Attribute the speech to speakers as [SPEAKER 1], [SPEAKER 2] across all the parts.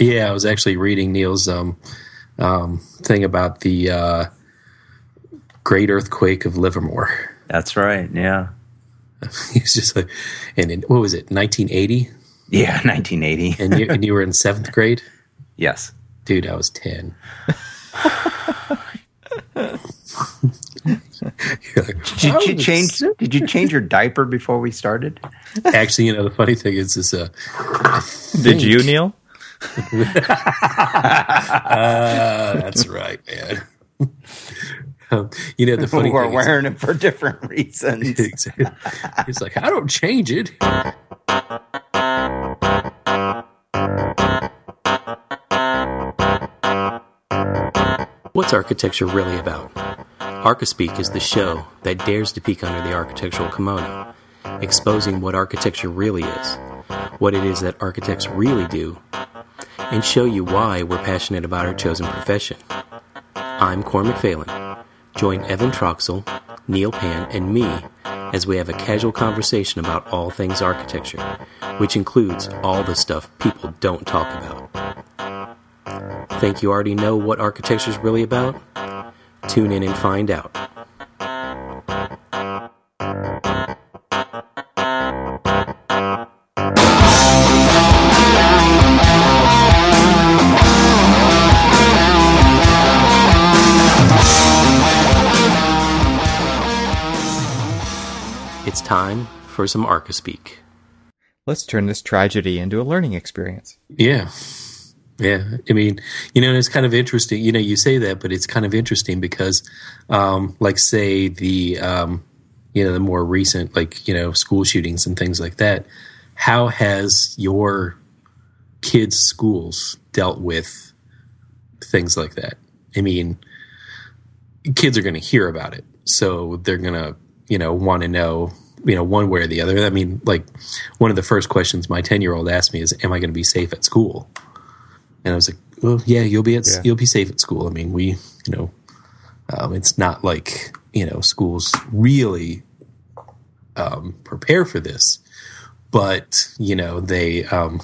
[SPEAKER 1] Yeah, I was actually reading Neil's um, um, thing about the uh, Great Earthquake of Livermore.
[SPEAKER 2] That's right. Yeah.
[SPEAKER 1] He's just like, and in, what was it, 1980?
[SPEAKER 2] Yeah, 1980.
[SPEAKER 1] and, you, and you were in seventh grade?
[SPEAKER 2] Yes.
[SPEAKER 1] Dude, I was 10.
[SPEAKER 2] did you change? Did you change your diaper before we started?
[SPEAKER 1] Actually, you know the funny thing is, is uh,
[SPEAKER 3] did you, Neil?
[SPEAKER 1] Uh, that's right, man. Um, you know the funny
[SPEAKER 2] we're
[SPEAKER 1] thing
[SPEAKER 2] wearing
[SPEAKER 1] is,
[SPEAKER 2] it for different reasons.
[SPEAKER 1] He's like, I don't change it. What's architecture really about? Archispeak is the show that dares to peek under the architectural kimono, exposing what architecture really is, what it is that architects really do, and show you why we're passionate about our chosen profession. I'm Cormac Phelan. Join Evan Troxel, Neil Pan, and me as we have a casual conversation about all things architecture, which includes all the stuff people don't talk about. Think you already know what architecture is really about? Tune in and find out. For some Archispeak.
[SPEAKER 3] Let's turn this tragedy into a learning experience.
[SPEAKER 1] Yeah. Yeah, I mean, you know, it's kind of interesting. You know, you say that, but it's kind of interesting because, um, like, say the, um, you know, the more recent, like, you know, school shootings and things like that. How has your kids' schools dealt with things like that? I mean, kids are going to hear about it, so they're going to, you know, want to know, you know, one way or the other. I mean, like, one of the first questions my ten-year-old asked me is, "Am I going to be safe at school?" And I was like, well, yeah, you'll be at, yeah. you'll be safe at school. I mean, we, you know, um, it's not like, you know, schools really um, prepare for this, but, you know, they, um,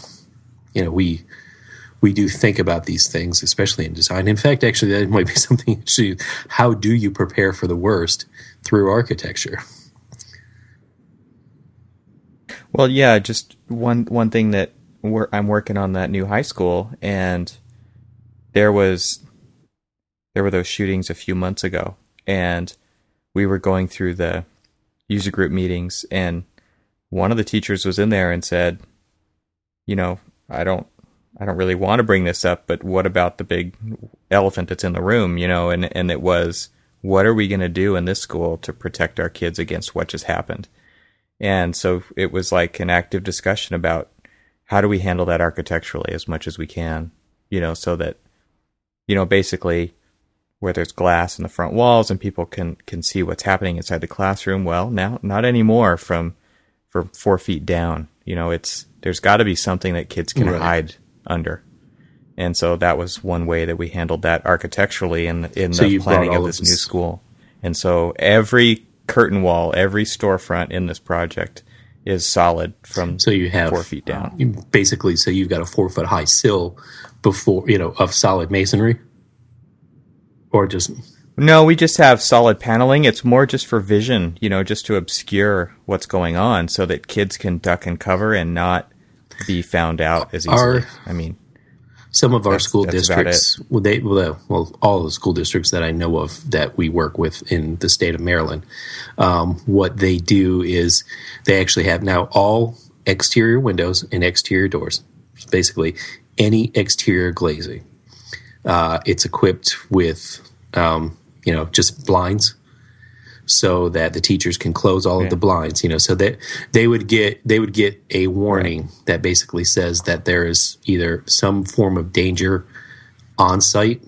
[SPEAKER 1] you know, we, we do think about these things, especially in design. In fact, actually, that might be something. Actually, how do you prepare for the worst through architecture?
[SPEAKER 3] Well, yeah, just one one thing that I'm working on that new high school, and there was there were those shootings a few months ago, and we were going through the user group meetings, and one of the teachers was in there and said, "You know, I don't." I don't really want to bring this up, but what about the big elephant that's in the room, you know? And and it was, what are we going to do in this school to protect our kids against what just happened? And so it was like an active discussion about how do we handle that architecturally as much as we can, you know, so that, you know, basically where there's glass in the front walls and people can, can see what's happening inside the classroom. Well, now, not anymore from, from four feet down. You know, it's, there's got to be something that kids can right. hide under. And so that was one way that we handled that architecturally in, in so the planning of this, this new school. And so every curtain wall, every storefront in this project is solid from
[SPEAKER 1] so you have
[SPEAKER 3] four feet down.
[SPEAKER 1] basically, so you've got a four foot high sill before you know of solid masonry, or just
[SPEAKER 3] no. We just have solid paneling. It's more just for vision, you know, just to obscure what's going on, so that kids can duck and cover and not be found out as easily. Our, I mean,
[SPEAKER 1] some of our that's, school that's districts, well, they well, well, all the school districts that I know of that we work with in the state of Maryland, um, what they do is they actually have now all exterior windows and exterior doors. Basically, any exterior glazing. Uh, it's equipped with, um, you know, just blinds so that the teachers can close all yeah. of the blinds you know so that they would get they would get a warning right. that basically says that there is either some form of danger on site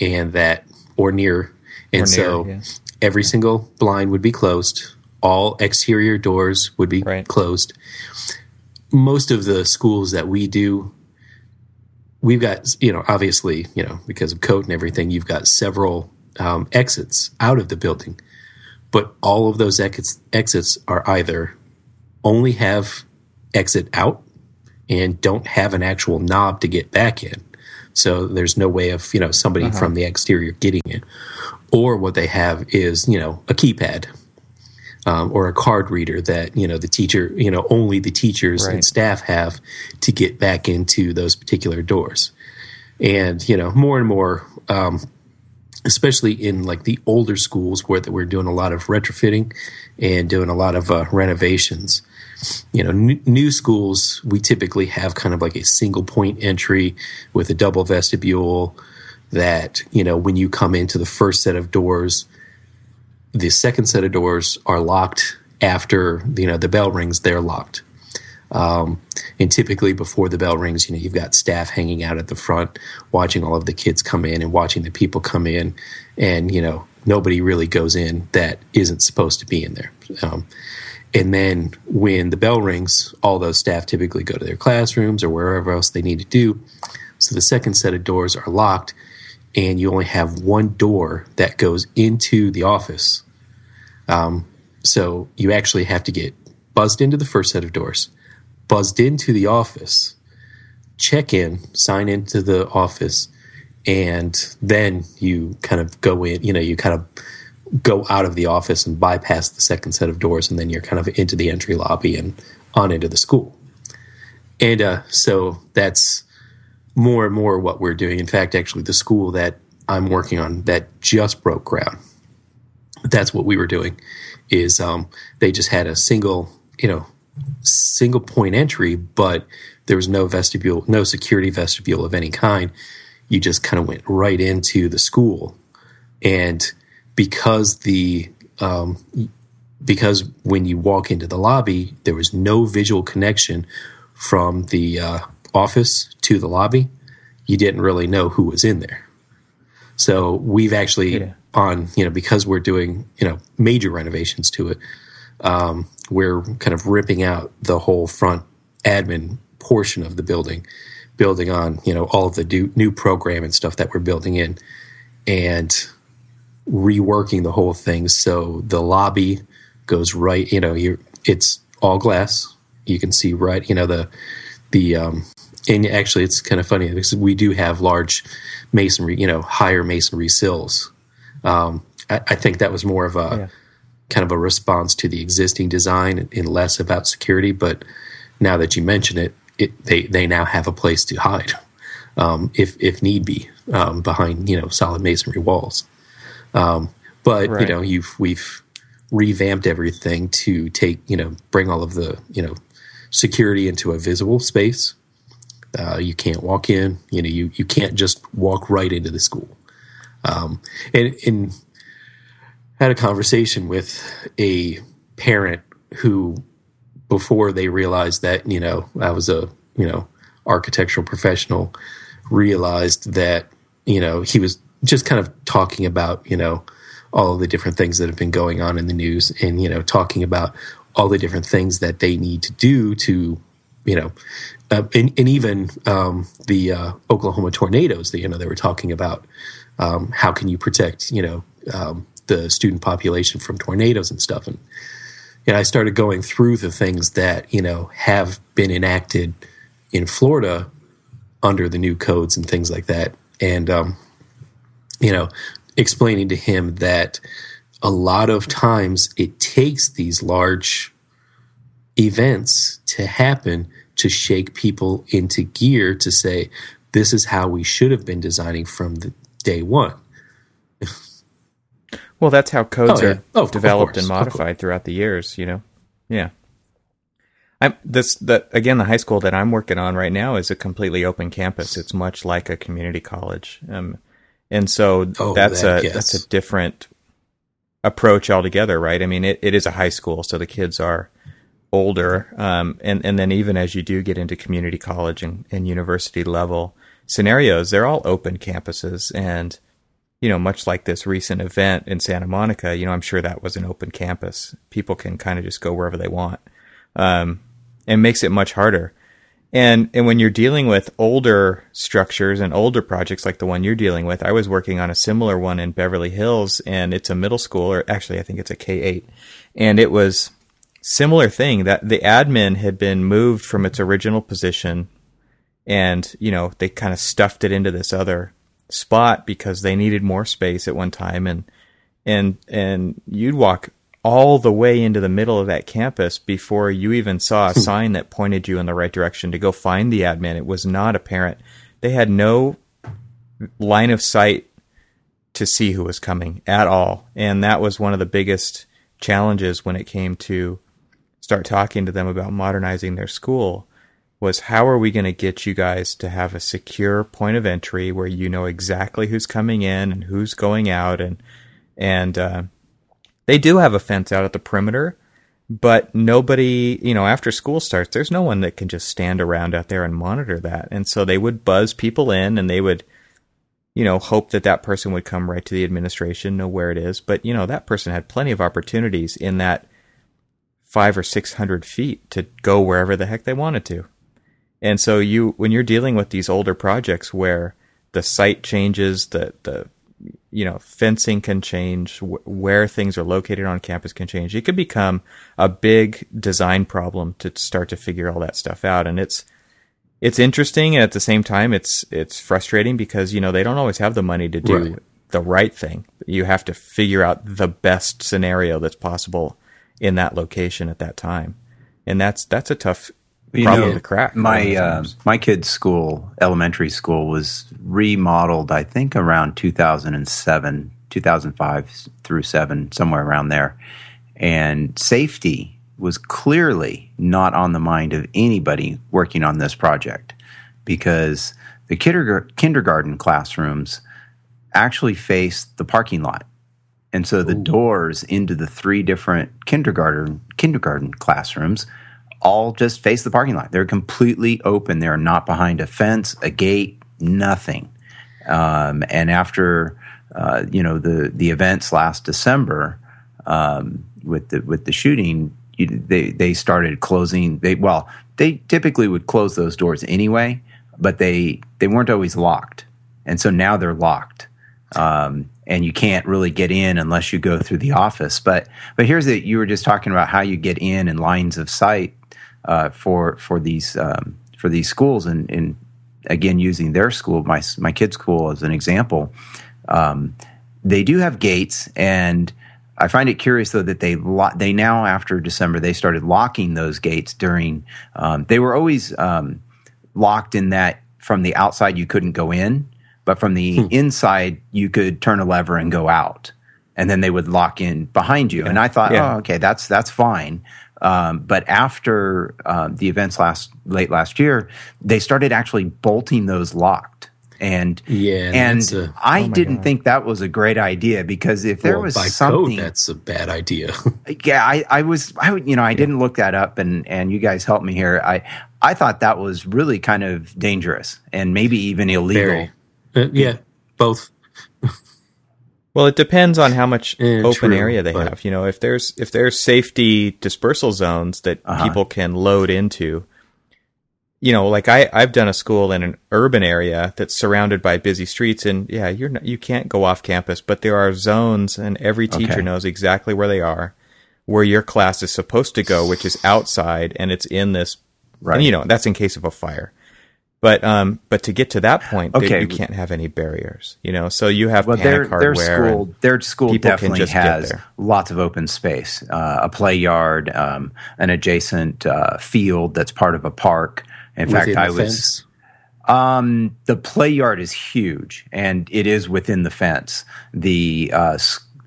[SPEAKER 1] and that or near and or so yeah. every single blind would be closed all exterior doors would be right. closed most of the schools that we do we've got you know obviously you know because of code and everything you've got several um, exits out of the building but all of those exits, exits are either only have exit out and don't have an actual knob to get back in. So there's no way of, you know, somebody uh-huh. from the exterior getting in. Or what they have is, you know, a keypad um, or a card reader that, you know, the teacher, you know, only the teachers right. and staff have to get back into those particular doors. And, you know, more and more, um, especially in like the older schools where we're doing a lot of retrofitting and doing a lot of uh, renovations, you know, n- new schools, we typically have kind of like a single point entry with a double vestibule that, you know, when you come into the first set of doors, the second set of doors are locked after, you know, the bell rings, they're locked. Um, and typically before the bell rings, you know, you've got staff hanging out at the front, watching all of the kids come in and watching the people come in. And, you know, nobody really goes in that isn't supposed to be in there. Um, and then when the bell rings, all those staff typically go to their classrooms or wherever else they need to do. So the second set of doors are locked, and you only have one door that goes into the office. Um, so you actually have to get buzzed into the first set of doors, buzzed into the office, check in, sign into the office, and then you kind of go in, you know, you kind of go out of the office and bypass the second set of doors, and then you're kind of into the entry lobby and on into the school. And uh, so that's more and more what we're doing. In fact, actually, the school that I'm working on that just broke ground, that's what we were doing. Is um, they just had a single, you know, single point entry, but there was no vestibule, no security vestibule of any kind. You just kind of went right into the school, and because the um, because when you walk into the lobby, there was no visual connection from the uh, office to the lobby. You didn't really know who was in there. So we've actually yeah. on you know because we're doing you know major renovations to it. Um, we're kind of ripping out the whole front admin portion of the building, building on you know all of the new, new program and stuff that we're building in, and reworking the whole thing so the lobby goes right. You know, you it's all glass. You can see right. You know the the um, and actually it's kind of funny because we do have large masonry. You know, higher masonry sills. Um, I, I, think that was more of a yeah. Kind of a response to the existing design and less about security. But now that you mention it, it they they now have a place to hide. Um, if if need be, um, behind you know solid masonry walls. Um, but right. you know, you've we've revamped everything to take you know bring all of the you know security into a visible space. Uh, you can't walk in. You know, you you can't just walk right into the school. Um, and, and had a conversation with a parent who, before they realized that you know I was a you know architectural professional, realized that you know he was just kind of talking about, you know, all the different things that have been going on in the news and, you know, talking about all the different things that they need to do to, you know, uh, and, and, even um, the uh, Oklahoma tornadoes that, you know, they were talking about um, how can you protect, you know, um, the student population from tornadoes and stuff. And, and I started going through the things that, you know, have been enacted in Florida under the new codes and things like that. And, um, you know, explaining to him that a lot of times it takes these large events to happen to shake people into gear to say, this is how we should have been designing from the day one.
[SPEAKER 3] Well, that's how codes oh, yeah. are oh, developed and modified throughout the years, you know? Yeah. I'm this that again the high school that I'm working on right now is a completely open campus. It's much like a community college. Um, and so oh, that's that, a yes. that's a different approach altogether, right? I mean, it, it is a high school, so the kids are older, um, and and then even as you do get into community college and, and university level scenarios, they're all open campuses, and you know, much like this recent event in Santa Monica, you know, I'm sure that was an open campus. People can kind of just go wherever they want, um, and makes it much harder. And and when you're dealing with older structures and older projects like the one you're dealing with, I was working on a similar one in Beverly Hills, and it's a middle school, or actually I think it's a K eight, and it was similar thing that the admin had been moved from its original position and you know they kind of stuffed it into this other spot because they needed more space at one time. And and and you'd walk all the way into the middle of that campus before you even saw a hmm. sign that pointed you in the right direction to go find the admin. It was not apparent. They had no line of sight to see who was coming at all. And that was one of the biggest challenges when it came to start talking to them about modernizing their school was how are we going to get you guys to have a secure point of entry where you know exactly who's coming in and who's going out? And and uh, they do have a fence out at the perimeter but nobody you know after school starts there's no one that can just stand around out there and monitor that. And so they would buzz people in and they would you know hope that that person would come right to the administration know where it is. But you know that person had plenty of opportunities in that five or six hundred feet to go wherever the heck they wanted to and so you, when you're dealing with these older projects where the site changes, the the you know fencing can change, wh- where things are located on campus can change. It could become a big design problem to start to figure all that stuff out, and it's it's interesting and at the same time it's it's frustrating because you know they don't always have the money to do right. the right thing. You have to figure out the best scenario that's possible in that location at that time, and that's that's a tough
[SPEAKER 2] you know, the crack. My uh, my kid's school, elementary school, was remodeled. I think around 2007, 2005 through seven, somewhere around there. And safety was clearly not on the mind of anybody working on this project because the kindergarten classrooms actually face the parking lot. And so the Ooh. doors into the three different kindergarten kindergarten classrooms all just face the parking lot. They're completely open. They're not behind a fence, a gate, nothing. Um, and after uh, you know the the events last December um, with the with the shooting, you, they they started closing. They well, they typically would close those doors anyway, but they they weren't always locked, and so now they're locked. Um, and you can't really get in unless you go through the office. But but here's the you were just talking about how you get in and lines of sight uh, for for these um, for these schools, and, and, again using their school, my my kid's school as an example, um, they do have gates, and I find it curious though that they lo- they now after December they started locking those gates during. Um, they were always um, locked in that from the outside you couldn't go in, but from the hmm. inside you could turn a lever and go out and then they would lock in behind you. Yeah. And I thought, yeah. oh, okay, that's that's fine. Um, but after uh, the events last late last year, they started actually bolting those locked. And
[SPEAKER 1] yeah,
[SPEAKER 2] and a, I oh didn't God. think that was a great idea because if there well, was
[SPEAKER 1] by
[SPEAKER 2] something,
[SPEAKER 1] code, that's a bad idea.
[SPEAKER 2] yeah, I, I was, I you know, I yeah. didn't look that up, and and you guys helped me here. I I thought that was really kind of dangerous and maybe even illegal.
[SPEAKER 1] Uh, yeah, both.
[SPEAKER 3] Well, it depends on how much yeah, open true, area they have. You know, if there's if there's safety dispersal zones that uh-huh. people can load into, you know, like I I've done a school in an urban area that's surrounded by busy streets, and yeah, you're not, you can't go off campus, but there are zones, and every teacher okay. knows exactly where they are, where your class is supposed to go, which is outside, and it's in this. Right. And, you know, that's in case of a fire. But um, but to get to that point, okay. they, you can't have any barriers, you know. So you have well,
[SPEAKER 2] their,
[SPEAKER 3] their
[SPEAKER 2] school, their school definitely has lots of open space, uh, a play yard, um, an adjacent uh, field that's part of a park. In Within fact, I was. Fence? Um, the play yard is huge, and it is within the fence. The uh,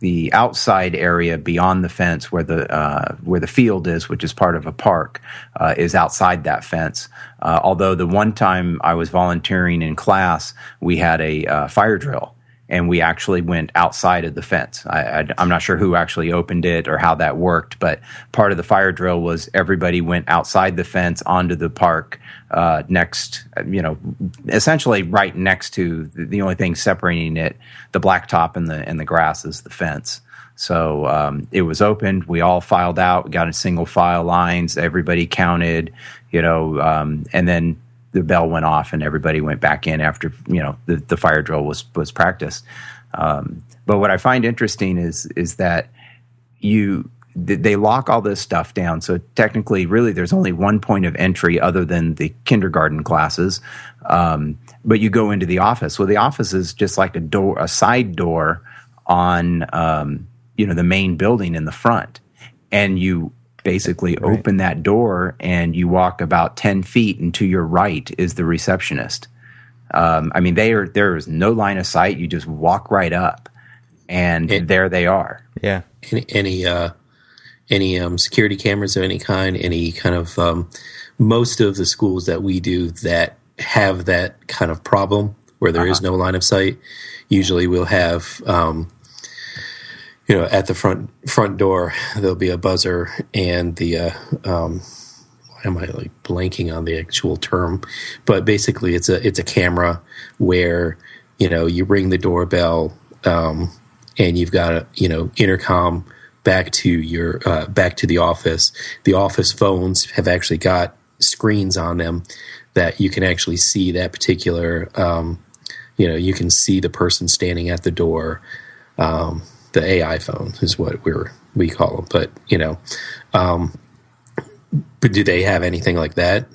[SPEAKER 2] the outside area beyond the fence where the uh, where the field is, which is part of a park, uh, is outside that fence. Uh, although the one time I was volunteering in class, we had a uh, fire drill, and we actually went outside of the fence. I, am not sure who actually opened it or how that worked, but part of the fire drill was everybody went outside the fence onto the park uh, next, you know, essentially right next to the, only thing separating it, the blacktop and the and the grass is the fence. So um, it was opened. We all filed out. We got in single file lines. Everybody counted, you know, um, and then the bell went off and everybody went back in after you know the, the fire drill was was practiced. Um, but what I find interesting is is that you they lock all this stuff down. So technically, really, there's only one point of entry other than the kindergarten classes. Um, but you go into the office. Well, the office is just like a door, a side door on um, you know the main building in the front, and you basically right. open that door and you walk about ten feet, and to your right is the receptionist. Um, I mean, they are there is no line of sight. You just walk right up, and it, there they are.
[SPEAKER 3] Yeah.
[SPEAKER 1] Any any uh, any um, security cameras of any kind? Any kind of um, most of the schools that we do that have that kind of problem where there uh-huh. is no line of sight. Usually, we'll have um, you know at the front front door there'll be a buzzer and the uh, um, am I like blanking on the actual term? But basically, it's a it's a camera where you know you ring the doorbell um, and you've got a you know intercom back to your uh, back to the office. The office phones have actually got screens on them that you can actually see that particular. Um, you know, you can see the person standing at the door. Um, the AI phone is what we're we call them, but you know, um, but do they have anything like that?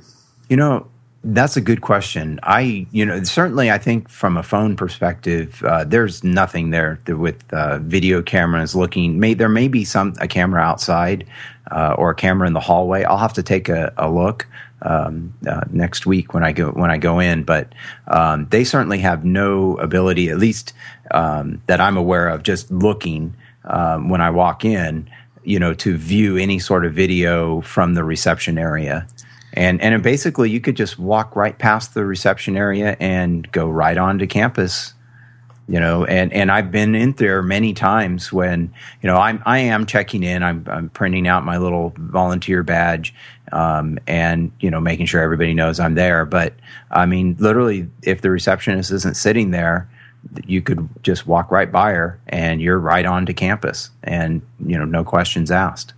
[SPEAKER 2] You know, that's a good question. I, you know, certainly I think from a phone perspective, uh, there's nothing there with uh, video cameras looking. May, there may be some a camera outside uh, or a camera in the hallway. I'll have to take a, a look um, uh, next week when I go when I go in. But um, they certainly have no ability, at least um, that I'm aware of, just looking um, when I walk in you know, to view any sort of video from the reception area. And and basically you could just walk right past the reception area and go right on to campus. You know, and, and I've been in there many times when, you know, I'm I am checking in, I'm I'm printing out my little volunteer badge, um, and you know, making sure everybody knows I'm there. But I mean, literally if the receptionist isn't sitting there, you could just walk right by her and you're right on to campus and you know no questions asked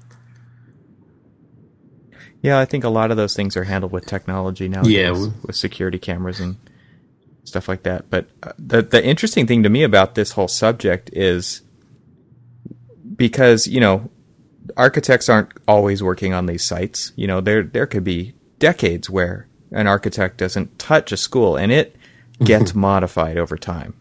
[SPEAKER 3] yeah i think a lot of those things are handled with technology now yeah with security cameras and stuff like that. But uh, the the interesting thing to me about this whole subject is because you know architects aren't always working on these sites. You know there there could be decades where an architect doesn't touch a school and it gets modified over time.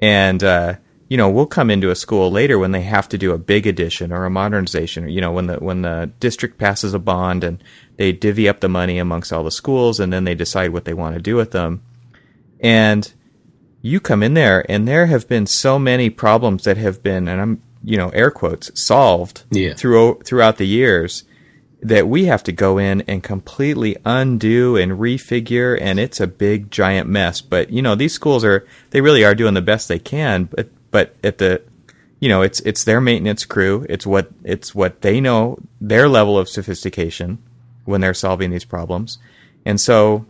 [SPEAKER 3] And, uh, you know, we'll come into a school later when they have to do a big addition or a modernization, or, you know, when the, when the district passes a bond and they divvy up the money amongst all the schools and then they decide what they want to do with them. And you come in there and there have been so many problems that have been, and I'm, you know, air quotes, solved
[SPEAKER 1] yeah.
[SPEAKER 3] through, throughout the years that we have to go in and completely undo and refigure and it's a big giant mess but you know these schools are they really are doing the best they can but but at the you know it's it's their maintenance crew it's what it's what they know their level of sophistication when they're solving these problems and so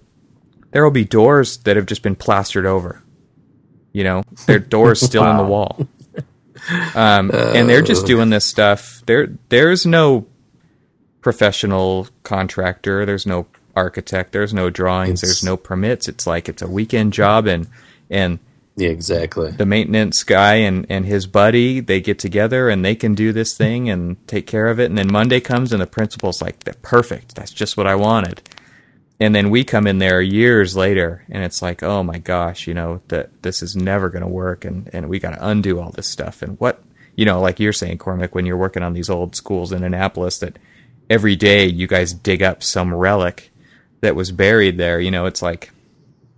[SPEAKER 3] there will be doors that have just been plastered over you know their doors still wow. in the wall um, and they're just doing this stuff there there's no professional contractor. There's no architect. There's no drawings. There's no permits. It's like it's a weekend job, and and
[SPEAKER 1] yeah, exactly.
[SPEAKER 3] The maintenance guy and and his buddy they get together and they can do this thing and take care of it. And then Monday comes and the principal's like, "Perfect. That's just what I wanted." And then we come in there years later, and it's like, "Oh my gosh, you know that this is never going to work," and and we got to undo all this stuff. And what you know, like you're saying, Cormac, when you're working on these old schools in Annapolis that every day you guys dig up some relic that was buried there. You know, it's like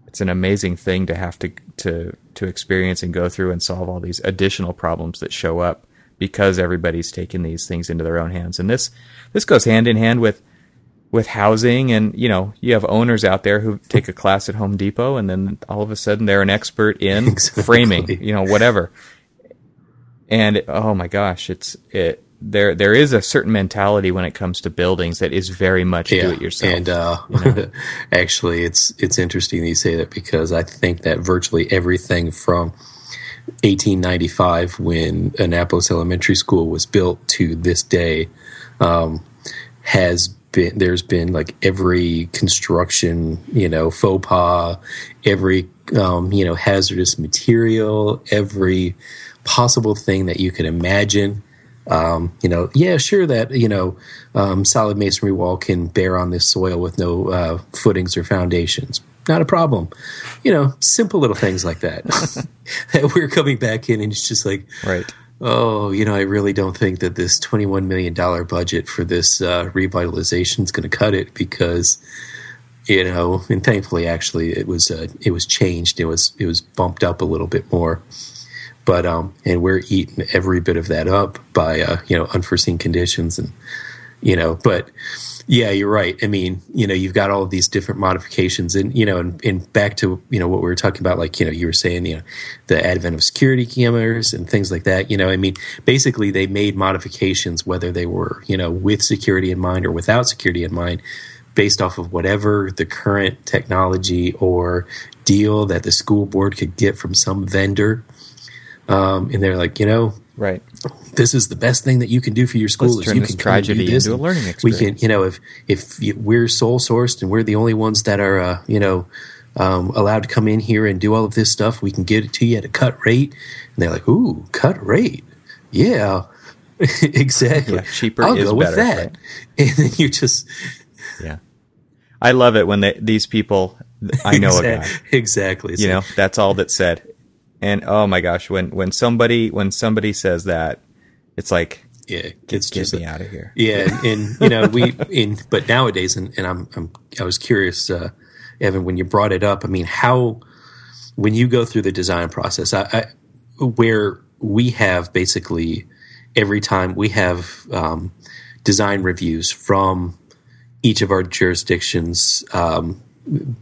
[SPEAKER 3] it's an amazing thing to have to to to experience and go through and solve all these additional problems that show up because everybody's taking these things into their own hands. And this this goes hand in hand with with housing and you know you have owners out there who take a class at Home Depot and then all of a sudden they're an expert in exactly. framing, you know, whatever. And oh my gosh, it's it there there is a certain mentality when it comes to buildings that is very much yeah, do it yourself.
[SPEAKER 1] And uh, you know? actually, it's it's interesting that you say that because I think that virtually everything from 1895, when Annapolis Elementary School was built, to this day, um, has been there's been like every construction, you know, faux pas, every um, you know hazardous material, every possible thing that you could imagine um, you know, yeah, sure that you know um, solid masonry wall can bear on this soil with no uh, footings or foundations. Not a problem. You know, simple little things like that. that we're coming back in and it's just like,
[SPEAKER 3] right.
[SPEAKER 1] Oh, you know, I really don't think that this twenty-one million dollar budget for this uh, revitalization is going to cut it because, you know, and thankfully, actually, it was uh, it was changed. It was it was bumped up a little bit more but um, and we're eating every bit of that up by uh, you know unforeseen conditions and you know, but yeah, you're right. I mean, you know, you've got all of these different modifications, and you know, and, and back to you know what we were talking about, like you know, you were saying, you know, the advent of security cameras and things like that. You know, I mean, basically, they made modifications whether they were you know with security in mind or without security in mind, based off of whatever the current technology or deal that the school board could get from some vendor um, and they're like, you know,
[SPEAKER 3] right.
[SPEAKER 1] This is the best thing that you can do for your school.
[SPEAKER 3] Let's turn
[SPEAKER 1] you
[SPEAKER 3] this
[SPEAKER 1] can
[SPEAKER 3] tragedy
[SPEAKER 1] this
[SPEAKER 3] into a learning experience.
[SPEAKER 1] We can, you know, if if you, we're sole sourced and we're the only ones that are, uh, you know, um, allowed to come in here and do all of this stuff, we can get it to you at a cut rate. And they're like, ooh, cut rate, yeah, exactly.
[SPEAKER 3] Yeah, cheaper
[SPEAKER 1] I'll
[SPEAKER 3] is
[SPEAKER 1] go with
[SPEAKER 3] better,
[SPEAKER 1] that.
[SPEAKER 3] right?
[SPEAKER 1] And then you just
[SPEAKER 3] Yeah. I love it when they, these people, I know a guy,
[SPEAKER 1] exactly.
[SPEAKER 3] You know, that's all that's said. And oh my gosh, when, when somebody, when somebody says that, it's like,
[SPEAKER 1] yeah,
[SPEAKER 3] get,
[SPEAKER 1] it's
[SPEAKER 3] get
[SPEAKER 1] just
[SPEAKER 3] me out of here.
[SPEAKER 1] Yeah, and, and you know we in but nowadays, and, and I'm, I'm I was curious, uh, Evan, when you brought it up. I mean, how when you go through the design process, I, I where we have basically every time we have um, design reviews from each of our jurisdictions. Um,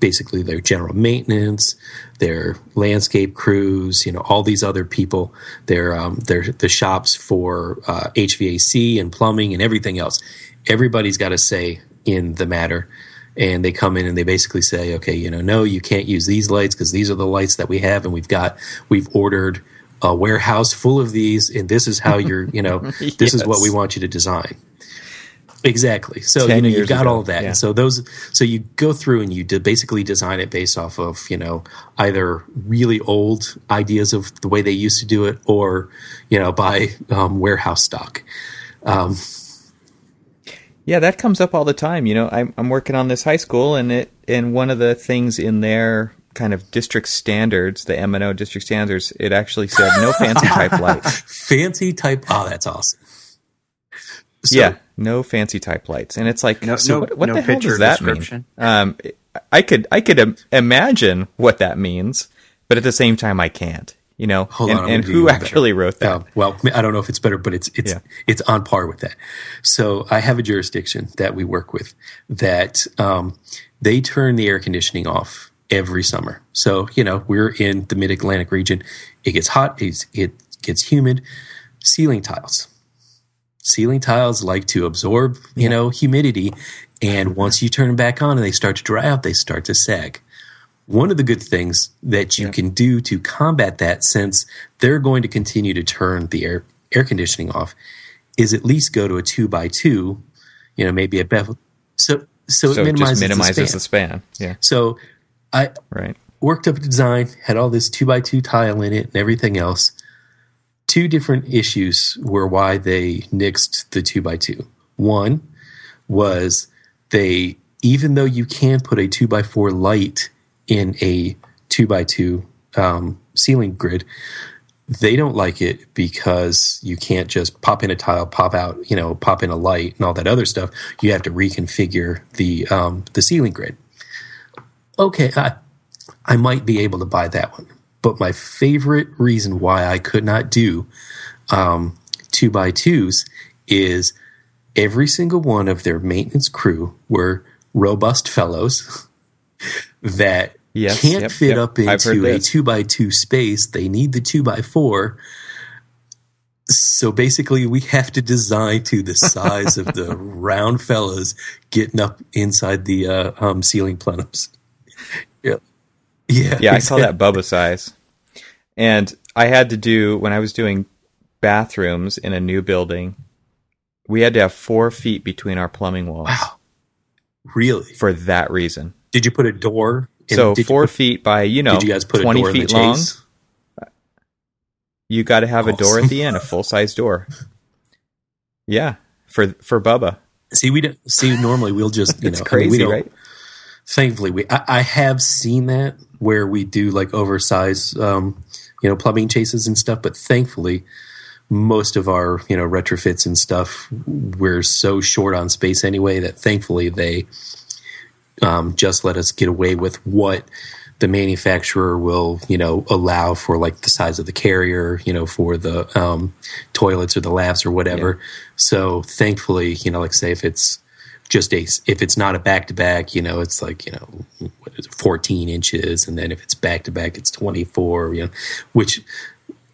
[SPEAKER 1] basically, their general maintenance, their landscape crews, you know, all these other people, their um, their the shops for uh, HVAC and plumbing and everything else. Everybody's got a say in the matter, and they come in and they basically say, okay, you know, no, you can't use these lights because these are the lights that we have, and we've got we've ordered a warehouse full of these, and this is how you're, you know, this is what we want you to design. Exactly. So you know you've got
[SPEAKER 3] ago,
[SPEAKER 1] all that.
[SPEAKER 3] yeah.
[SPEAKER 1] And so those so you go through and you de- basically design it based off of you know either really old ideas of the way they used to do it or you know by um, warehouse stock. Um,
[SPEAKER 3] Yeah, that comes up all the time. You know, I'm I'm working on this high school, and it and one of the things in their kind of district standards, the M and O district standards, it actually said no fancy type lights.
[SPEAKER 1] fancy type. Oh, that's awesome. So,
[SPEAKER 3] yeah, no fancy type lights, and it's like,
[SPEAKER 2] No-
[SPEAKER 3] so
[SPEAKER 2] no-
[SPEAKER 3] what, what
[SPEAKER 2] no
[SPEAKER 3] the hell
[SPEAKER 2] picture
[SPEAKER 3] does that mean? Um, I could I could im- imagine what that means, but at the same time, I can't. You know,
[SPEAKER 1] Hold
[SPEAKER 3] and,
[SPEAKER 1] on,
[SPEAKER 3] and who
[SPEAKER 1] one better.
[SPEAKER 3] actually wrote that?
[SPEAKER 1] Well, I don't know if it's better, but it's it's
[SPEAKER 3] Yeah.
[SPEAKER 1] it's on par with that. So I have a jurisdiction that we work with that um, they turn the air conditioning off every summer. So you know we're in the Mid Atlantic region. It gets hot. It's, it gets humid. Ceiling tiles. Ceiling tiles like to absorb you know humidity, and once you turn them back on and they start to dry out, they start to sag one of the good things that you can do to combat that since they're going to continue to turn the air air conditioning off is at least go to a two by two you know maybe a bevel so so,
[SPEAKER 3] so
[SPEAKER 1] it minimizes,
[SPEAKER 3] minimizes
[SPEAKER 1] the
[SPEAKER 3] the
[SPEAKER 1] span.
[SPEAKER 3] span. Yeah,
[SPEAKER 1] so i
[SPEAKER 3] right.
[SPEAKER 1] worked up a design had all this two by two tile in it and everything else two different issues were why they nixed the two by two one was they even though you can put a two by four light in a two by two um, ceiling grid, they don't like it because you can't just pop in a tile, pop out, you know, pop in a light and all that other stuff. You have to reconfigure the um, the ceiling grid. Okay, I, I might be able to buy that one, but my favorite reason why I could not do um, two by twos is every single one of their maintenance crew were robust fellows that
[SPEAKER 3] Yes,
[SPEAKER 1] can't
[SPEAKER 3] yep,
[SPEAKER 1] fit
[SPEAKER 3] yep.
[SPEAKER 1] up into a two by two space. They need the two by four. So basically, we have to design to the size of the round fellows getting up inside the uh, um, ceiling plenums. Yeah, yeah,
[SPEAKER 3] I call that Bubba size. And I had to do when I was doing bathrooms in a new building. We had to have four feet between our plumbing walls
[SPEAKER 1] Wow, really?
[SPEAKER 3] for that reason.
[SPEAKER 1] Did you put a door? in-
[SPEAKER 3] so four
[SPEAKER 1] put-
[SPEAKER 3] feet by you know
[SPEAKER 1] Did you guys put a
[SPEAKER 3] twenty
[SPEAKER 1] door in the
[SPEAKER 3] feet long. You got to have a door at the end, a full size door. Yeah, for for Bubba.
[SPEAKER 1] See, we don't see. Normally, we'll just you
[SPEAKER 3] it's
[SPEAKER 1] know,
[SPEAKER 3] crazy,
[SPEAKER 1] I mean, we don't,
[SPEAKER 3] right?
[SPEAKER 1] Thankfully, we I, I, have seen that where we do like oversized, um, you know, plumbing chases and stuff. But thankfully, most of our you know retrofits and stuff, we're so short on space anyway that thankfully they um, just let us get away with what the manufacturer will, you know, allow for like the size of the carrier, you know, for the um, toilets or the lavs or whatever. Yeah. So thankfully, you know, like say if it's just a if it's not a back to back, you know, it's like you know what is it, 14 inches, and then if it's back to back, it's 24. You know, which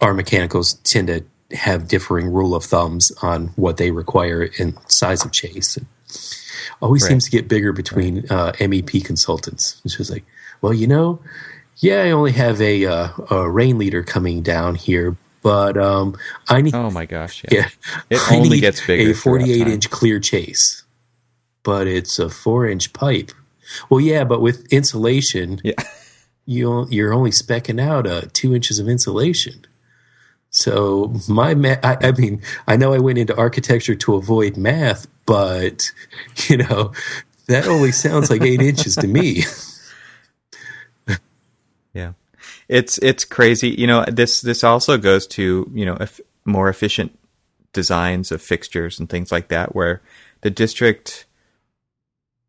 [SPEAKER 1] our mechanicals tend to have differing rule of thumbs on what they require in size of chase. It always right. seems to get bigger between right. uh, MEP consultants. It's just like well, you know, yeah, I only have a, uh, a rain leader coming down here, but um, I need.
[SPEAKER 3] Oh my gosh! Yeah, yeah it only gets bigger.
[SPEAKER 1] A forty-eight inch clear chase, but it's a four-inch pipe. Well, yeah, but with insulation,
[SPEAKER 3] yeah.
[SPEAKER 1] you you're only specking out uh, two inches of insulation. So my math, I, I mean, I know I went into architecture to avoid math, but you know, that only sounds like eight inches to me.
[SPEAKER 3] Yeah, it's it's crazy. You know, this this also goes to you know more efficient designs of fixtures and things like that, where the district.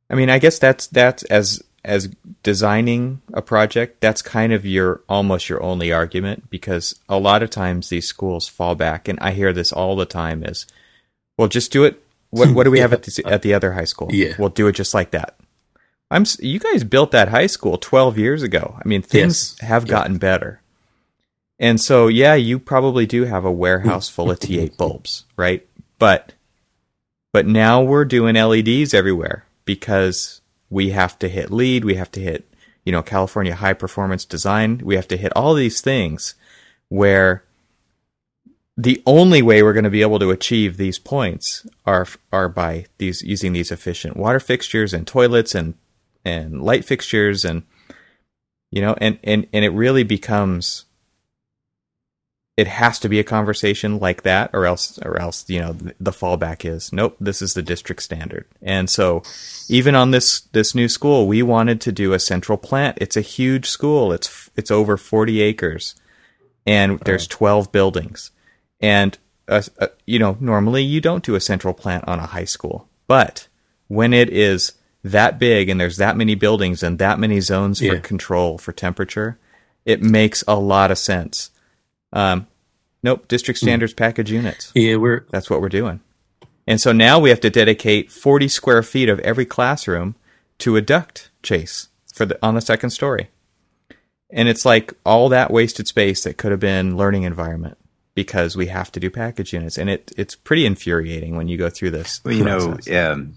[SPEAKER 3] I mean, I guess that's that's as as designing a project, that's kind of your almost your only argument because a lot of times these schools fall back, and I hear this all the time: is well, just do it. What what do we have at the at the other high school?
[SPEAKER 1] Yeah,
[SPEAKER 3] we'll do it just like that. I'm you guys built that high school 12 years ago. I mean, things yes. have gotten better. And so, yeah, you probably do have a warehouse full of T8 bulbs, right? But but now we're doing LEDs everywhere because we have to hit LEED, we have to hit, you know, California high performance design, we have to hit all these things where the only way we're going to be able to achieve these points are are by these using these efficient water fixtures and toilets and and light fixtures and you know and and and it really becomes it has to be a conversation like that or else or else you know the fallback is nope this is the district standard. And so even on this this new school we wanted to do a central plant. It's a huge school. It's it's over 40 acres. And there's 12 buildings. And uh, uh, you know normally you don't do a central plant on a high school. But when it is that big and there's that many buildings and that many zones yeah. for control for temperature, it makes a lot of sense. Um, nope, district hmm. standards mm. package units.
[SPEAKER 1] Yeah, we're
[SPEAKER 3] that's what we're doing. And so now we have to dedicate 40 square feet of every classroom to a duct chase for the on the second story. And it's like all that wasted space that could have been learning environment because we have to do package units, and it it's pretty infuriating when you go through this.
[SPEAKER 2] Well, you process. know, um,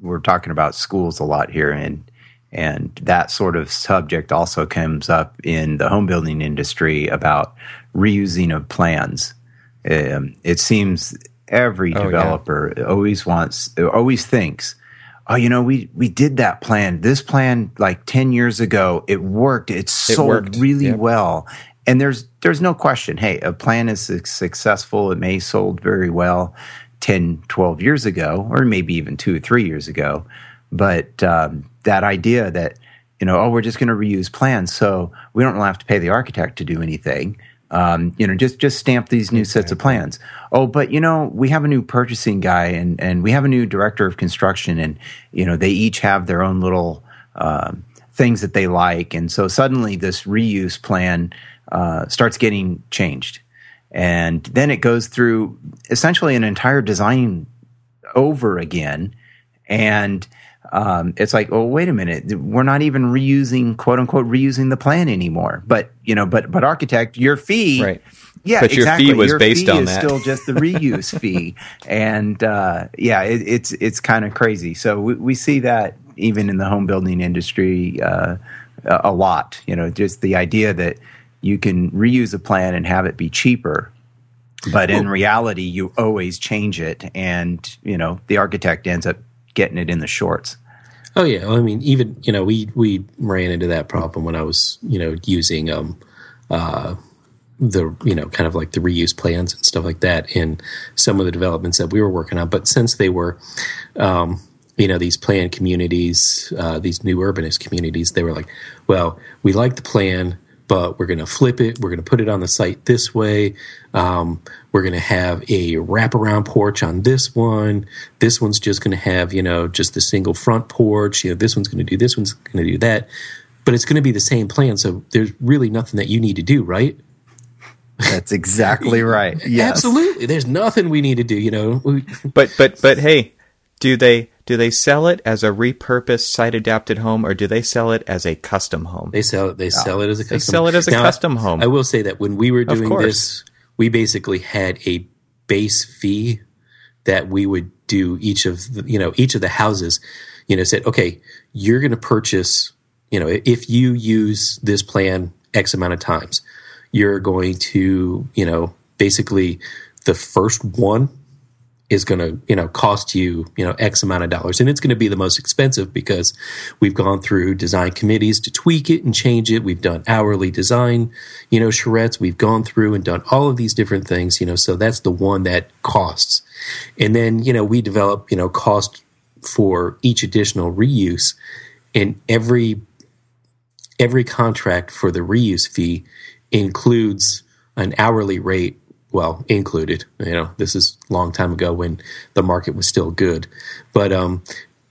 [SPEAKER 2] we're talking about schools a lot here, and and that sort of subject also comes up in the home building industry about reusing of plans. Um, it seems every oh, developer yeah. always wants, always thinks, oh, you know, we we did that plan. This plan like ten years ago, it worked. It sold it worked. really yep. well. And there's there's no question. Hey, a plan is successful. It may sold very well. 10, 12 years ago, or maybe even two or three years ago. But um, that idea that, you know, oh, we're just going to reuse plans, so we don't have to pay the architect to do anything. Um, you know, just just stamp these new sets of plans. Oh, but you know, we have a new purchasing guy, and and we have a new director of construction, and you know, they each have their own little um, things that they like, and so suddenly this reuse plan uh, starts getting changed and then it goes through essentially an entire design over again. And um, it's like, oh, wait a minute, we're not even reusing, quote unquote, reusing the plan anymore. But you know, but but architect, your fee,
[SPEAKER 3] right?
[SPEAKER 2] Yeah,
[SPEAKER 3] but
[SPEAKER 2] exactly.
[SPEAKER 3] your fee was
[SPEAKER 2] your
[SPEAKER 3] based
[SPEAKER 2] fee
[SPEAKER 3] on
[SPEAKER 2] is
[SPEAKER 3] that.
[SPEAKER 2] Still just the reuse fee, and uh, yeah, it, it's it's kind of crazy. So we, we see that even in the home building industry uh, a lot. You know, just the idea that you can reuse a plan and have it be cheaper but in reality you always change it and you know the architect ends up getting it in the shorts.
[SPEAKER 1] Oh yeah. I mean even you know we we ran into that problem when i was you know using um uh the you know kind of like the reuse plans and stuff like that in some of the developments that we were working on. But since they were, um, you know, these planned communities, uh, these new urbanist communities, they were like, well, we like the plan, but we're going to flip it. We're going to put it on the site this way. Um, we're going to have a wraparound porch on this one. This one's just going to have, you know, just the single front porch. You know, this one's going to do this one's going to do that. But it's going to be the same plan. So there's really nothing that you need to do, right?
[SPEAKER 2] That's exactly right. Yes.
[SPEAKER 1] Absolutely. There's nothing we need to do, you know.
[SPEAKER 3] But but but hey, do they do they sell it as a repurposed site adapted home or do they sell it as a custom home?
[SPEAKER 1] they sell it. They sell it as a custom.
[SPEAKER 3] They sell it as a
[SPEAKER 1] Now,
[SPEAKER 3] custom home.
[SPEAKER 1] I will say that when we were doing this, we basically had a base fee that we would do each of the, you know each of the houses. You know, said okay, you're going to purchase. You know, if you use this plan X amount of times, you're going to you know basically the first one is going to you know cost you you know x amount of dollars. And it's going to be the most expensive because we've gone through design committees to tweak it and change it. We've done hourly design you know charrettes. We've gone through and done all of these different things you know so that's the one that costs. And then you know we develop you know cost for each additional reuse. And every every contract for the reuse fee includes an hourly rate well included. You know this is a long time ago when the market was still good. But um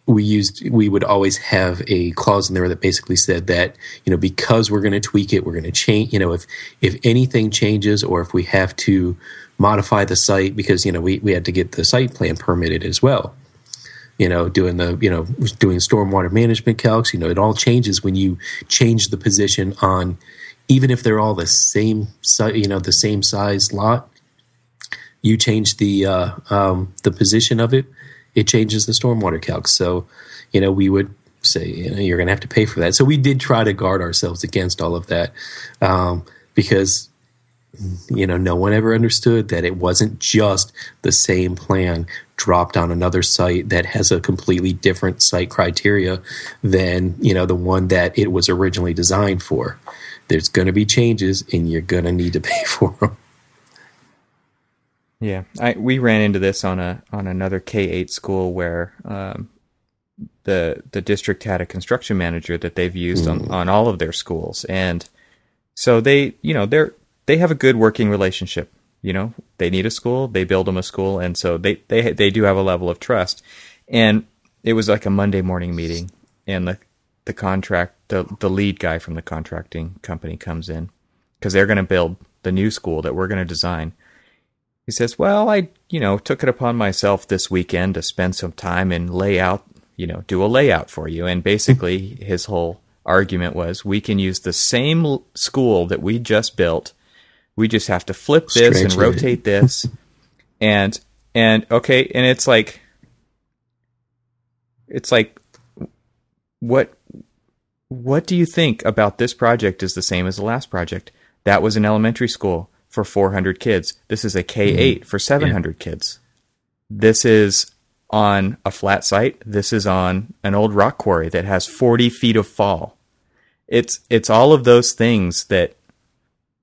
[SPEAKER 1] we used we would always have a clause in there that basically said that you know because we're going to tweak it we're going to change you know if if anything changes or if we have to modify the site because you know we, we had to get the site plan permitted as well. You know, doing the, you know, doing stormwater management calcs, you know, it all changes when you change the position on, even if they're all the same you know, the same size lot, you change the, uh, um, the position of it, it changes the stormwater calc. So, you know, we would say, you know, you're going to have to pay for that. So we did try to guard ourselves against all of that, um, because you know, no one ever understood that it wasn't just the same plan dropped on another site that has a completely different site criteria than, you know, the one that it was originally designed for. There's going to be changes and you're going to need to pay for them.
[SPEAKER 3] Yeah, I we ran into this on a on another K eight school where um, the the district had a construction manager that they've used on, on all of their schools, and so they you know they're they have a good working relationship. You know, they need a school, they build them a school, and so they they they do have a level of trust. And it was like a Monday morning meeting, and the the contract the the lead guy from the contracting company comes in because they're going to build the new school that we're going to design. He says, "Well, I, you know, took it upon myself this weekend to spend some time and lay out, you know, do a layout for you." And basically, his whole argument was, "We can use the same school that we just built. We just have to flip this and rotate this." and and okay, and it's like it's like what what do you think about this project is the same as the last project? That was an elementary school for 400 kids. This is a K8 for 700 kids. This is on a flat site. This is on an old rock quarry that has 40 feet of fall. It's it's all of those things that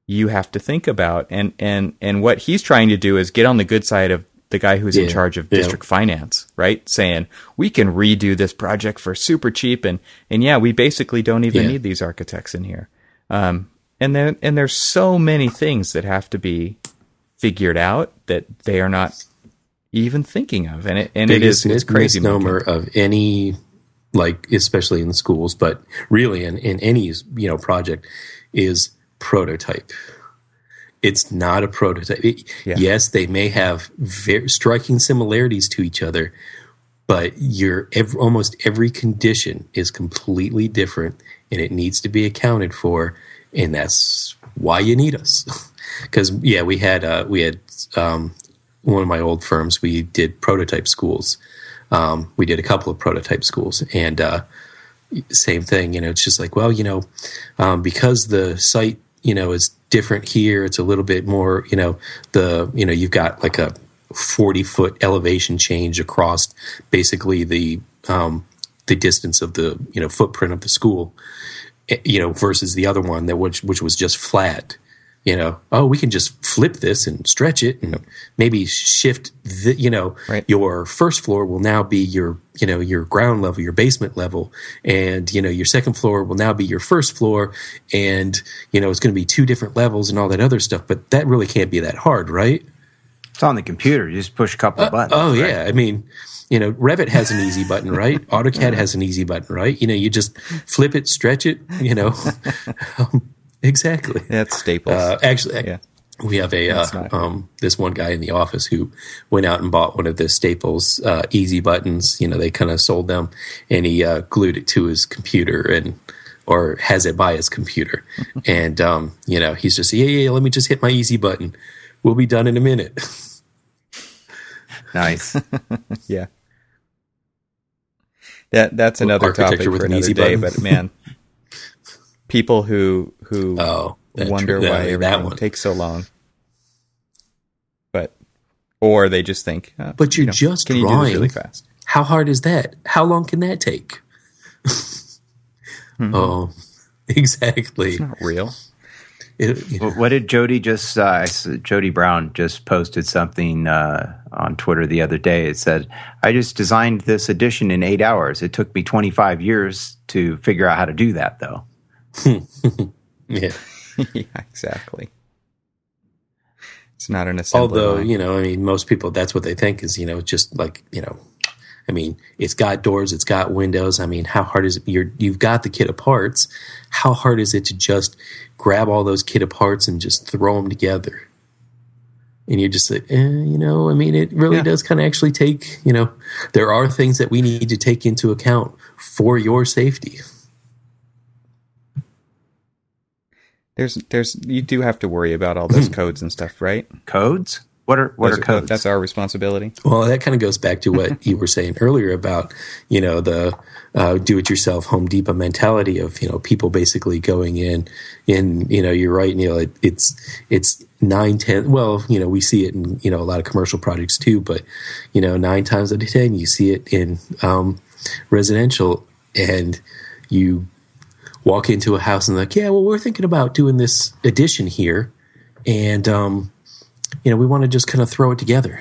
[SPEAKER 3] you have to think about and and and what he's trying to do is get on the good side of the guy who's in charge of
[SPEAKER 1] yeah.
[SPEAKER 3] district finance, right? Saying we can redo this project for super cheap, and and yeah, we basically don't even
[SPEAKER 1] Yeah.
[SPEAKER 3] need these architects in here. Um, and then and there's so many things that have to be figured out that they are not even thinking of, and it and it is
[SPEAKER 1] biggest
[SPEAKER 3] it's crazy.
[SPEAKER 1] misnomer of any like especially in the schools but really in, in any you know project is prototype it's not a prototype It-
[SPEAKER 3] Yeah.
[SPEAKER 1] yes they may have very striking similarities to each other but your ev- almost every condition is completely different and it needs to be accounted for and that's why you need us. Because yeah we had uh, we had um, one of my old firms we did prototype schools. Um, we did a couple of prototype schools. And uh, same thing you know it's just like well you know um, because the site you know is different here it's a little bit more you know the you know you've got like a 40 foot elevation change across basically the um, the distance of the you know footprint of the school you know versus the other one that which which was just flat you know, oh, we can just flip this and stretch it and maybe shift the, you know,
[SPEAKER 3] Right.
[SPEAKER 1] your first floor will now be your, you know, your ground level, your basement level. And, you know, your second floor will now be your first floor. And, you know, it's going to be two different levels and all that other stuff. But that really can't be that hard, right?
[SPEAKER 2] It's on the computer. You just push a couple of buttons.
[SPEAKER 1] Oh
[SPEAKER 2] right?
[SPEAKER 1] yeah, I mean, you know, Revit has an easy button, right? AutoCAD has an easy button, right? You know, you just flip it, stretch it, you know. um, exactly.
[SPEAKER 3] That's Staples.
[SPEAKER 1] Uh, actually,
[SPEAKER 3] Yeah.
[SPEAKER 1] we have a uh,
[SPEAKER 3] not-
[SPEAKER 1] um, this one guy in the office who went out and bought one of the Staples uh, easy buttons. You know, they kind of sold them, and he uh, glued it to his computer and or has it by his computer. and um, you know, he's just yeah, yeah. Let me just hit my easy button. We'll be done in a minute.
[SPEAKER 2] Nice.
[SPEAKER 3] yeah. That that's another topic
[SPEAKER 1] architecture
[SPEAKER 3] for
[SPEAKER 1] an
[SPEAKER 3] another
[SPEAKER 1] easy
[SPEAKER 3] day.
[SPEAKER 1] button.
[SPEAKER 3] But man, people who who
[SPEAKER 1] Oh, that
[SPEAKER 3] wonder
[SPEAKER 1] true-
[SPEAKER 3] why
[SPEAKER 1] that-
[SPEAKER 3] everything
[SPEAKER 1] that one.
[SPEAKER 3] takes so long, but or they just think, uh,
[SPEAKER 1] But you're
[SPEAKER 3] you know,
[SPEAKER 1] just
[SPEAKER 3] can you do
[SPEAKER 1] drawing.
[SPEAKER 3] this really fast?
[SPEAKER 1] How hard is that? How long can that take?
[SPEAKER 3] Mm-hmm.
[SPEAKER 1] Oh, exactly.
[SPEAKER 3] Not real.
[SPEAKER 1] It- you know,
[SPEAKER 2] What what did Jody just? Uh, I s- Jody Brown just posted something uh, on Twitter the other day. It said, "I just designed this edition in eight hours. It took me 25 years to figure out how to do that, though."
[SPEAKER 1] yeah.
[SPEAKER 3] yeah, exactly. It's not an assembly
[SPEAKER 1] Although
[SPEAKER 3] line.
[SPEAKER 1] you know, I mean, most people that's what they think is you know just like you know, I mean, it's got doors, it's got windows. I mean, how hard is it? You're you've got the kit of parts. How hard is it to just grab all those kit of parts and just throw them together? And you're just say, eh, you know, I mean, it really
[SPEAKER 3] Yeah.
[SPEAKER 1] does kind of actually take, you know, there are things that we need to take into account for your safety.
[SPEAKER 3] There's there's you do have to worry about all those codes and stuff, right?
[SPEAKER 2] Codes? What are what
[SPEAKER 3] Those
[SPEAKER 2] are codes?
[SPEAKER 3] That's our responsibility.
[SPEAKER 1] Well, that kind of goes back to what you were saying earlier about, you know, the uh, do-it-yourself Home Depot mentality of, you know, people basically going in, in, you know, you're right, you know, it, it's it's nine, ten. Well, you know, we see it in, you know, a lot of commercial projects too, but, you know, nine times out of ten, you see it in um, residential, and you walk into a house and like, yeah, well, we're thinking about doing this addition here, and um, you know, we want to just kind of throw it together.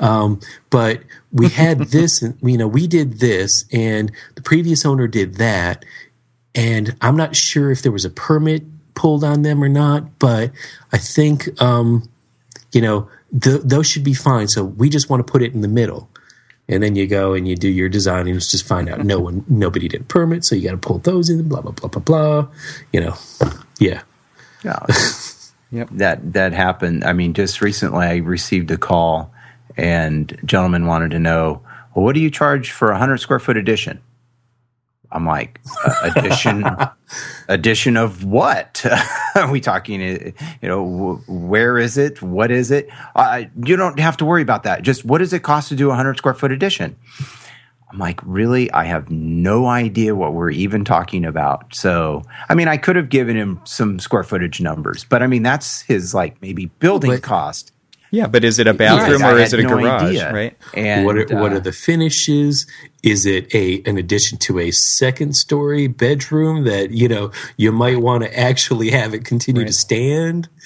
[SPEAKER 1] Um, but we had this, and you know, we did this, and the previous owner did that, and I'm not sure if there was a permit pulled on them or not, but I think, um, you know, th- those should be fine. So we just want to put it in the middle. And then you go and you do your design and just find out no one, nobody did permit. So you got to pull those in, blah, blah, blah, blah, blah. You know, yeah.
[SPEAKER 2] Yeah.
[SPEAKER 3] Yep.
[SPEAKER 2] that that happened. I mean, just recently I received a call, and a gentleman wanted to know, well, what do you charge for a hundred square foot addition? I'm like, addition, addition of what? Are we talking? uh, You know, where is it? What is it? Uh, you don't have to worry about that. Just what does it cost to do a hundred square foot addition? I'm like, really? I have no idea what we're even talking about. So, I mean, I could have given him some square footage numbers, but I mean, that's his like maybe building
[SPEAKER 1] But-
[SPEAKER 2] cost.
[SPEAKER 3] Yeah, but is it a bathroom
[SPEAKER 2] Yes,
[SPEAKER 3] or is it a
[SPEAKER 2] no
[SPEAKER 3] garage?
[SPEAKER 2] idea.
[SPEAKER 3] Right?
[SPEAKER 2] And
[SPEAKER 1] what are, what
[SPEAKER 2] uh,
[SPEAKER 1] are the finishes? Is it a an addition to a second story bedroom that you know you might want to actually have it continue to stand?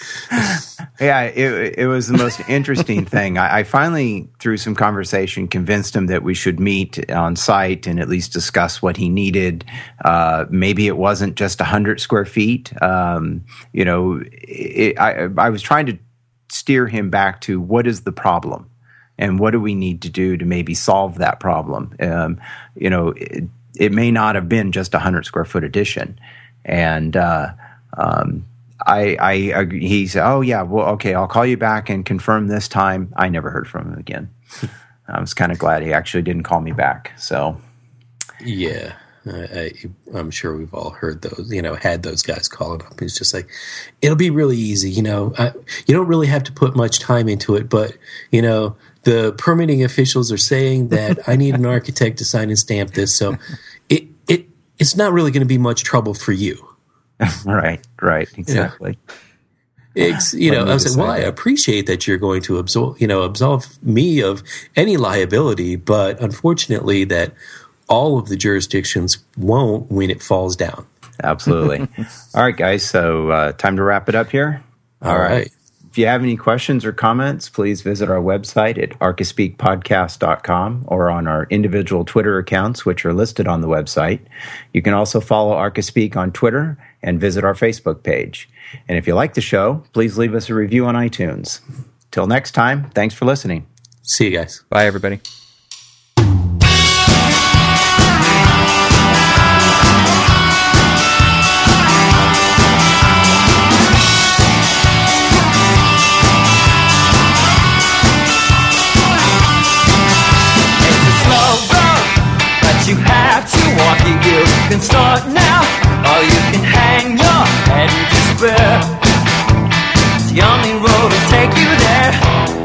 [SPEAKER 2] Yeah, it, it was the most interesting thing. I, I finally, through some conversation, convinced him that we should meet on site and at least discuss what he needed. Uh, maybe it wasn't just 100 square feet. Um, you know, it, I, I was trying to steer him back to what is the problem and what do we need to do to maybe solve that problem. Um, you know, it, it may not have been just a 100 square foot addition. And, uh, um, I, I agree. He said, "Oh yeah, well, okay, I'll call you back and confirm this time." I never heard from him again. I was kind of glad he actually didn't call me back. So
[SPEAKER 1] Yeah, I, I, I'm sure we've all heard those. You know, had those guys calling up. It's just like it'll be really easy. You know, I, you don't really have to put much time into it, but you know. The permitting officials are saying that I need an architect to sign and stamp this, so it it it's not really going to be much trouble for you.
[SPEAKER 2] right, right, exactly.
[SPEAKER 1] It's, you know, I was like, well, I appreciate that you're going to absolve, you know, absolve me of any liability, but unfortunately, that all of the jurisdictions won't when it falls down.
[SPEAKER 2] Absolutely. all right, guys. So, uh, time to wrap it up here.
[SPEAKER 1] all, all right. right.
[SPEAKER 2] If you have any questions or comments, please visit our website at archispeakpodcast.com or on our individual Twitter accounts, which are listed on the website. You can also follow ArchiSpeak on Twitter and visit our Facebook page. And if you like the show, please leave us a review on iTunes. Till next time, thanks for listening.
[SPEAKER 1] See you guys.
[SPEAKER 3] Bye, everybody.
[SPEAKER 4] can start now, or you can hang your head in despair. It's the only road to take you there.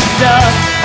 [SPEAKER 4] Stuff.